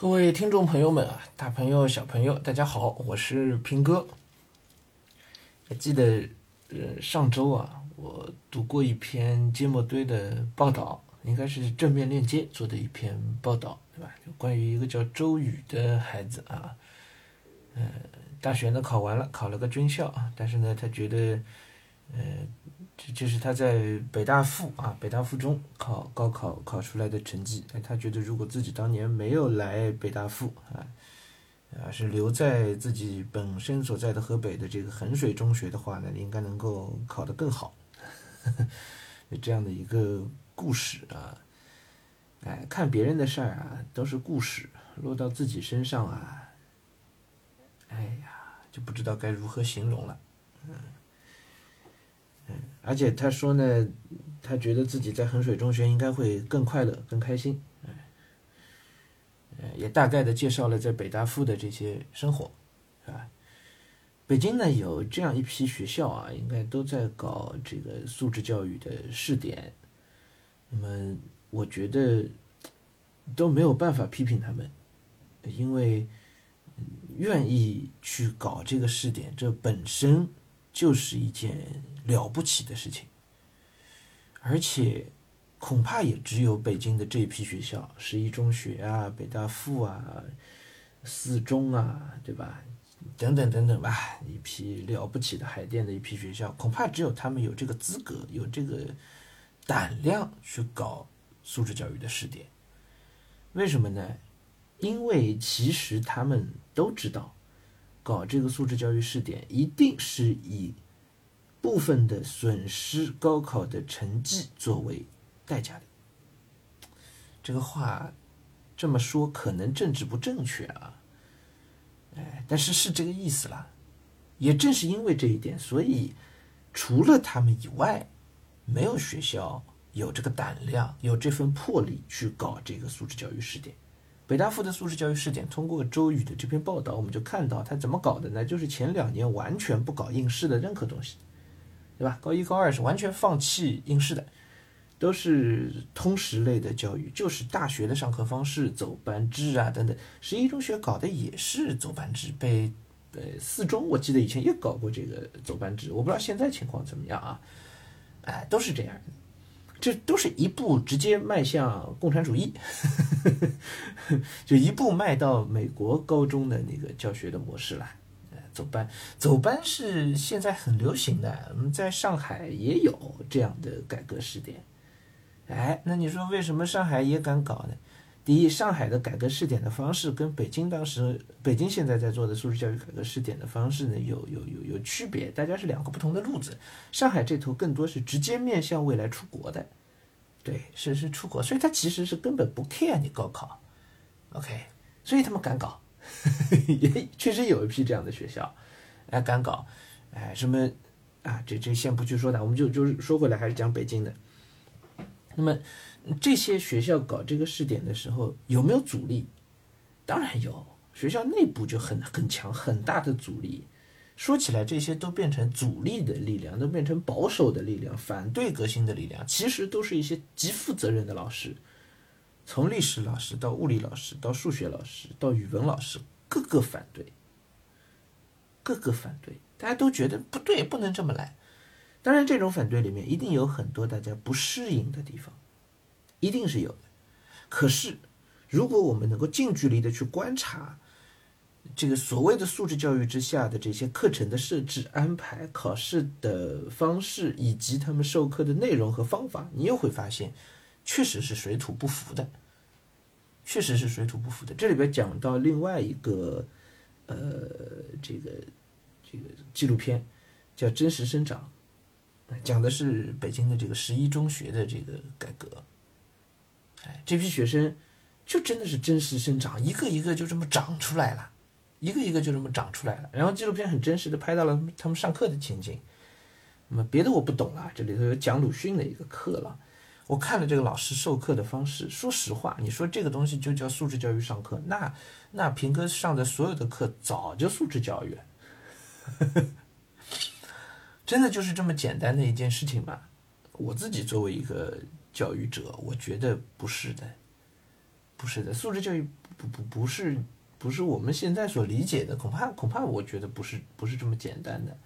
各位听众朋友们啊，大朋友小朋友，大家好，我是平哥。还记得呃上周啊，我读过一篇芥末堆的报道，应该是正面链接做的一篇报道，对吧？关于一个叫周宇的孩子啊，呃，大学呢考完了，考了个军校啊，但是呢，他觉得呃。这就是他在北大附啊，北大附中考高考考出来的成绩。哎，他觉得如果自己当年没有来北大附啊，啊是留在自己本身所在的河北的这个衡水中学的话呢，应该能够考得更好。有 这样的一个故事啊，哎，看别人的事儿啊都是故事，落到自己身上啊，哎呀，就不知道该如何形容了，嗯。而且他说呢，他觉得自己在衡水中学应该会更快乐、更开心，也大概的介绍了在北大附的这些生活，是吧？北京呢有这样一批学校啊，应该都在搞这个素质教育的试点，那么我觉得都没有办法批评他们，因为愿意去搞这个试点，这本身就是一件。了不起的事情，而且恐怕也只有北京的这一批学校，十一中学啊、北大附啊、四中啊，对吧？等等等等吧，一批了不起的海淀的一批学校，恐怕只有他们有这个资格、有这个胆量去搞素质教育的试点。为什么呢？因为其实他们都知道，搞这个素质教育试点一定是以。部分的损失高考的成绩作为代价的，这个话这么说可能政治不正确啊，哎，但是是这个意思啦。也正是因为这一点，所以除了他们以外，没有学校有这个胆量、有这份魄力去搞这个素质教育试点。北大附的素质教育试点，通过周宇的这篇报道，我们就看到他怎么搞的呢？就是前两年完全不搞应试的任何东西。对吧？高一高二是完全放弃应试的，都是通识类的教育，就是大学的上课方式走班制啊等等。十一中学搞的也是走班制，被呃四中我记得以前也搞过这个走班制，我不知道现在情况怎么样啊？哎，都是这样的，这都是一步直接迈向共产主义，就一步迈到美国高中的那个教学的模式了。走班，走班是现在很流行的。我们在上海也有这样的改革试点。哎，那你说为什么上海也敢搞呢？第一，上海的改革试点的方式跟北京当时、北京现在在做的素质教育改革试点的方式呢，有有有有区别，大家是两个不同的路子。上海这头更多是直接面向未来出国的，对，是是出国，所以他其实是根本不 care 你高考，OK，所以他们敢搞。也确实有一批这样的学校，哎，敢搞，哎，什么啊？这这先不去说它，我们就就是说回来，还是讲北京的。那么这些学校搞这个试点的时候，有没有阻力？当然有，学校内部就很很强，很大的阻力。说起来，这些都变成阻力的力量，都变成保守的力量，反对革新的力量，其实都是一些极负责任的老师。从历史老师到物理老师，到数学老师，到语文老师，个个反对，个个反对，大家都觉得不对，不能这么来。当然，这种反对里面一定有很多大家不适应的地方，一定是有的。可是，如果我们能够近距离的去观察这个所谓的素质教育之下的这些课程的设置、安排、考试的方式，以及他们授课的内容和方法，你又会发现，确实是水土不服的。确实是水土不服的。这里边讲到另外一个，呃，这个这个纪录片叫《真实生长》，讲的是北京的这个十一中学的这个改革。哎，这批学生就真的是真实生长，一个一个就这么长出来了，一个一个就这么长出来了。然后纪录片很真实的拍到了他们上课的情景。那么别的我不懂了，这里头有讲鲁迅的一个课了。我看了这个老师授课的方式，说实话，你说这个东西就叫素质教育上课，那那平哥上的所有的课早就素质教育了，真的就是这么简单的一件事情吗？我自己作为一个教育者，我觉得不是的，不是的，素质教育不不不是不是我们现在所理解的，恐怕恐怕我觉得不是不是这么简单的。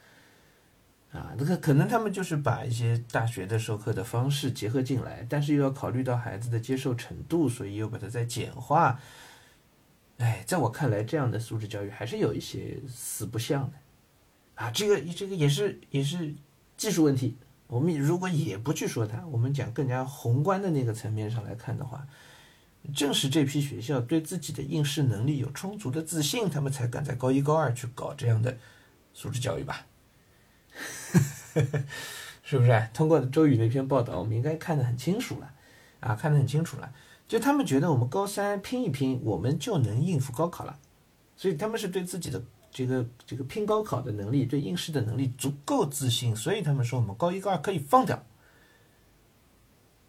啊，那个可能他们就是把一些大学的授课的方式结合进来，但是又要考虑到孩子的接受程度，所以又把它再简化。哎，在我看来，这样的素质教育还是有一些四不像的。啊，这个这个也是也是技术问题。我们如果也不去说它，我们讲更加宏观的那个层面上来看的话，正是这批学校对自己的应试能力有充足的自信，他们才敢在高一高二去搞这样的素质教育吧。是不是？通过周宇那篇报道，我们应该看得很清楚了，啊，看得很清楚了。就他们觉得我们高三拼一拼，我们就能应付高考了，所以他们是对自己的这个这个拼高考的能力、对应试的能力足够自信，所以他们说我们高一高二可以放掉。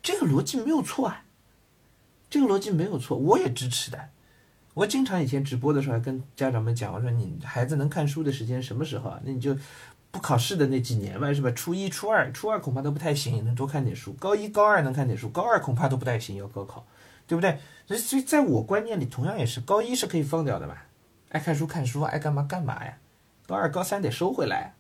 这个逻辑没有错啊，这个逻辑没有错，我也支持的。我经常以前直播的时候还跟家长们讲，我说你孩子能看书的时间什么时候啊？那你就。不考试的那几年嘛，是吧？初一、初二，初二恐怕都不太行，能多看点书。高一、高二能看点书，高二恐怕都不太行，要高考，对不对？所以，所以在我观念里，同样也是高一是可以放掉的嘛，爱看书看书，爱干嘛干嘛呀。高二、高三得收回来，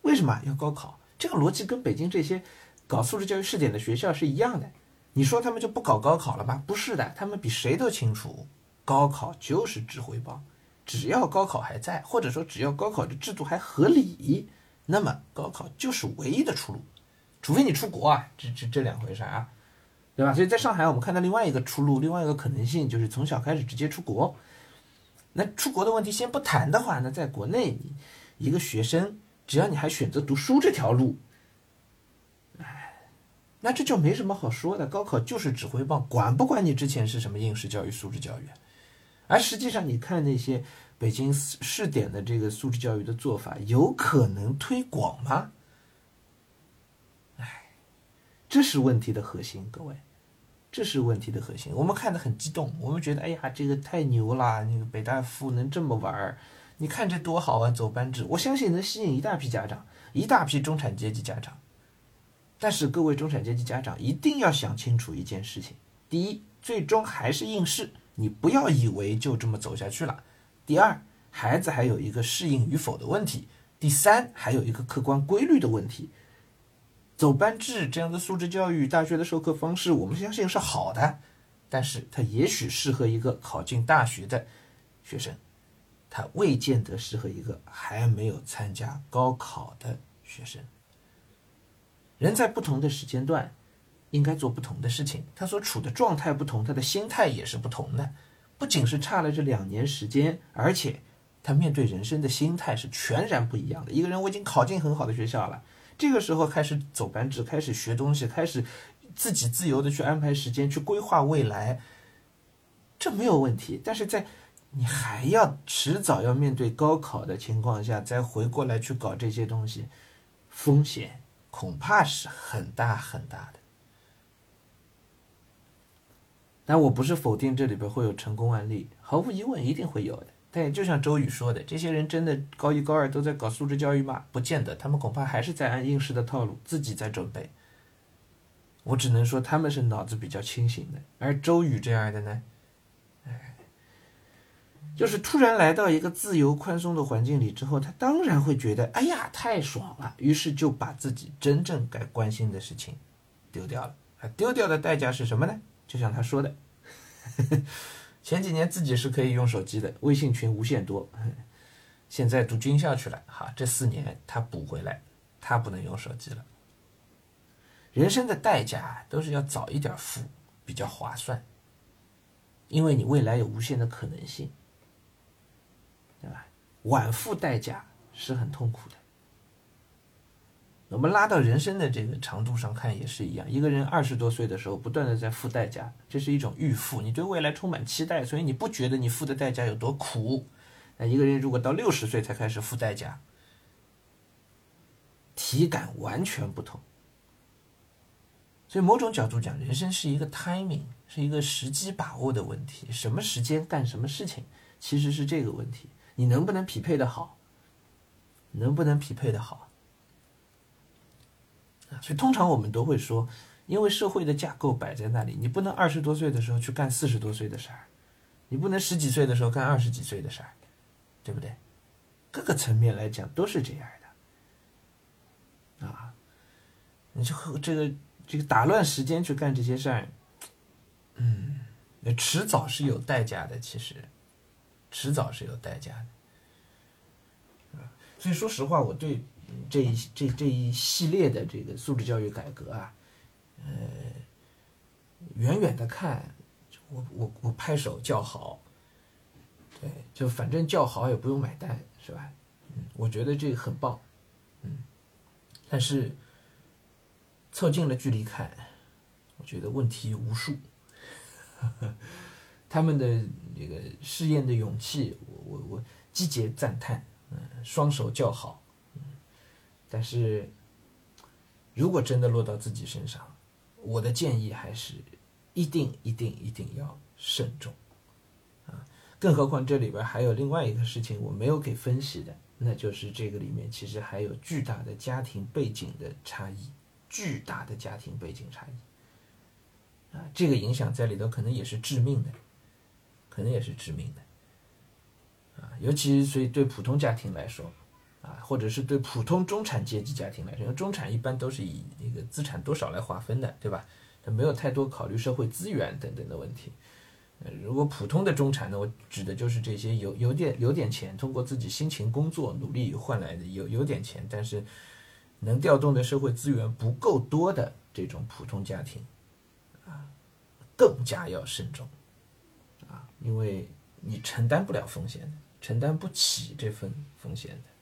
为什么要高考？这个逻辑跟北京这些搞素质教育试点的学校是一样的。你说他们就不搞高考了吗？不是的，他们比谁都清楚，高考就是指挥棒。只要高考还在，或者说只要高考的制度还合理，那么高考就是唯一的出路，除非你出国啊，这这这两回事啊，对吧？所以在上海，我们看到另外一个出路，另外一个可能性就是从小开始直接出国。那出国的问题先不谈的话，那在国内，你一个学生只要你还选择读书这条路，哎，那这就没什么好说的，高考就是指挥棒，管不管你之前是什么应试教育、素质教育。而实际上，你看那些北京试点的这个素质教育的做法，有可能推广吗？哎，这是问题的核心，各位，这是问题的核心。我们看得很激动，我们觉得，哎呀，这个太牛了，那个北大附能这么玩儿，你看这多好啊，走班制，我相信能吸引一大批家长，一大批中产阶级家长。但是，各位中产阶级家长一定要想清楚一件事情：第一，最终还是应试。你不要以为就这么走下去了。第二，孩子还有一个适应与否的问题。第三，还有一个客观规律的问题。走班制这样的素质教育，大学的授课方式，我们相信是好的，但是它也许适合一个考进大学的学生，它未见得适合一个还没有参加高考的学生。人在不同的时间段。应该做不同的事情，他所处的状态不同，他的心态也是不同的。不仅是差了这两年时间，而且他面对人生的心态是全然不一样的。一个人我已经考进很好的学校了，这个时候开始走班制，开始学东西，开始自己自由的去安排时间，去规划未来，这没有问题。但是在你还要迟早要面对高考的情况下，再回过来去搞这些东西，风险恐怕是很大很大的。但我不是否定这里边会有成功案例，毫无疑问一定会有的。但也就像周宇说的，这些人真的高一高二都在搞素质教育吗？不见得，他们恐怕还是在按应试的套路自己在准备。我只能说他们是脑子比较清醒的，而周宇这样的呢，哎，就是突然来到一个自由宽松的环境里之后，他当然会觉得哎呀太爽了，于是就把自己真正该关心的事情丢掉了。丢掉的代价是什么呢？就像他说的，前几年自己是可以用手机的，微信群无限多。现在读军校去了，哈，这四年他补回来，他不能用手机了。人生的代价都是要早一点付，比较划算，因为你未来有无限的可能性，对吧？晚付代价是很痛苦的。我们拉到人生的这个长度上看也是一样，一个人二十多岁的时候不断的在付代价，这是一种预付，你对未来充满期待，所以你不觉得你付的代价有多苦。那一个人如果到六十岁才开始付代价，体感完全不同。所以某种角度讲，人生是一个 timing，是一个时机把握的问题，什么时间干什么事情，其实是这个问题，你能不能匹配的好，能不能匹配的好。所以通常我们都会说，因为社会的架构摆在那里，你不能二十多岁的时候去干四十多岁的事儿，你不能十几岁的时候干二十几岁的事儿，对不对？各个层面来讲都是这样的，啊，你就这个这个打乱时间去干这些事儿，嗯，那迟早是有代价的，其实，迟早是有代价的，所以说实话，我对这一这这一系列的这个素质教育改革啊。呃，远远的看，我我我拍手叫好，对，就反正叫好也不用买单，是吧？嗯，我觉得这个很棒，嗯，但是凑近了距离看，我觉得问题无数。他们的这个试验的勇气，我我我击节赞叹，嗯，双手叫好，但是如果真的落到自己身上，我的建议还是，一定一定一定要慎重，啊，更何况这里边还有另外一个事情我没有给分析的，那就是这个里面其实还有巨大的家庭背景的差异，巨大的家庭背景差异，啊，这个影响在里头可能也是致命的，可能也是致命的，啊，尤其所以对普通家庭来说。啊，或者是对普通中产阶级家庭来说，因为中产一般都是以那个资产多少来划分的，对吧？他没有太多考虑社会资源等等的问题。呃，如果普通的中产呢，我指的就是这些有有点有点钱，通过自己辛勤工作努力换来的有有点钱，但是能调动的社会资源不够多的这种普通家庭，啊，更加要慎重，啊，因为你承担不了风险，承担不起这份风险的。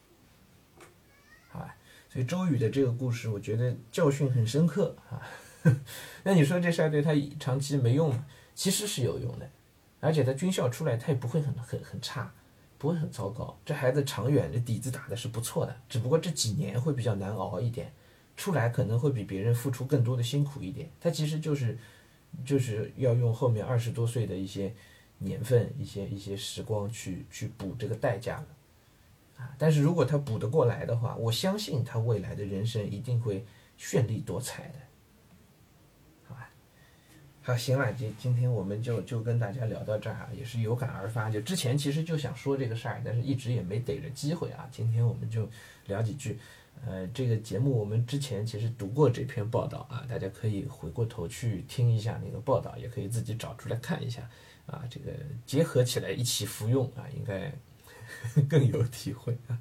所以周瑜的这个故事，我觉得教训很深刻啊。那你说这事儿对他长期没用？其实是有用的，而且他军校出来，他也不会很很很差，不会很糟糕。这孩子长远的底子打的是不错的，只不过这几年会比较难熬一点，出来可能会比别人付出更多的辛苦一点。他其实就是就是要用后面二十多岁的一些年份、一些一些时光去去补这个代价了。但是如果他补得过来的话，我相信他未来的人生一定会绚丽多彩的，好吧？好，行了，今今天我们就就跟大家聊到这儿啊，也是有感而发。就之前其实就想说这个事儿，但是一直也没逮着机会啊。今天我们就聊几句。呃，这个节目我们之前其实读过这篇报道啊，大家可以回过头去听一下那个报道，也可以自己找出来看一下啊。这个结合起来一起服用啊，应该。更有体会啊。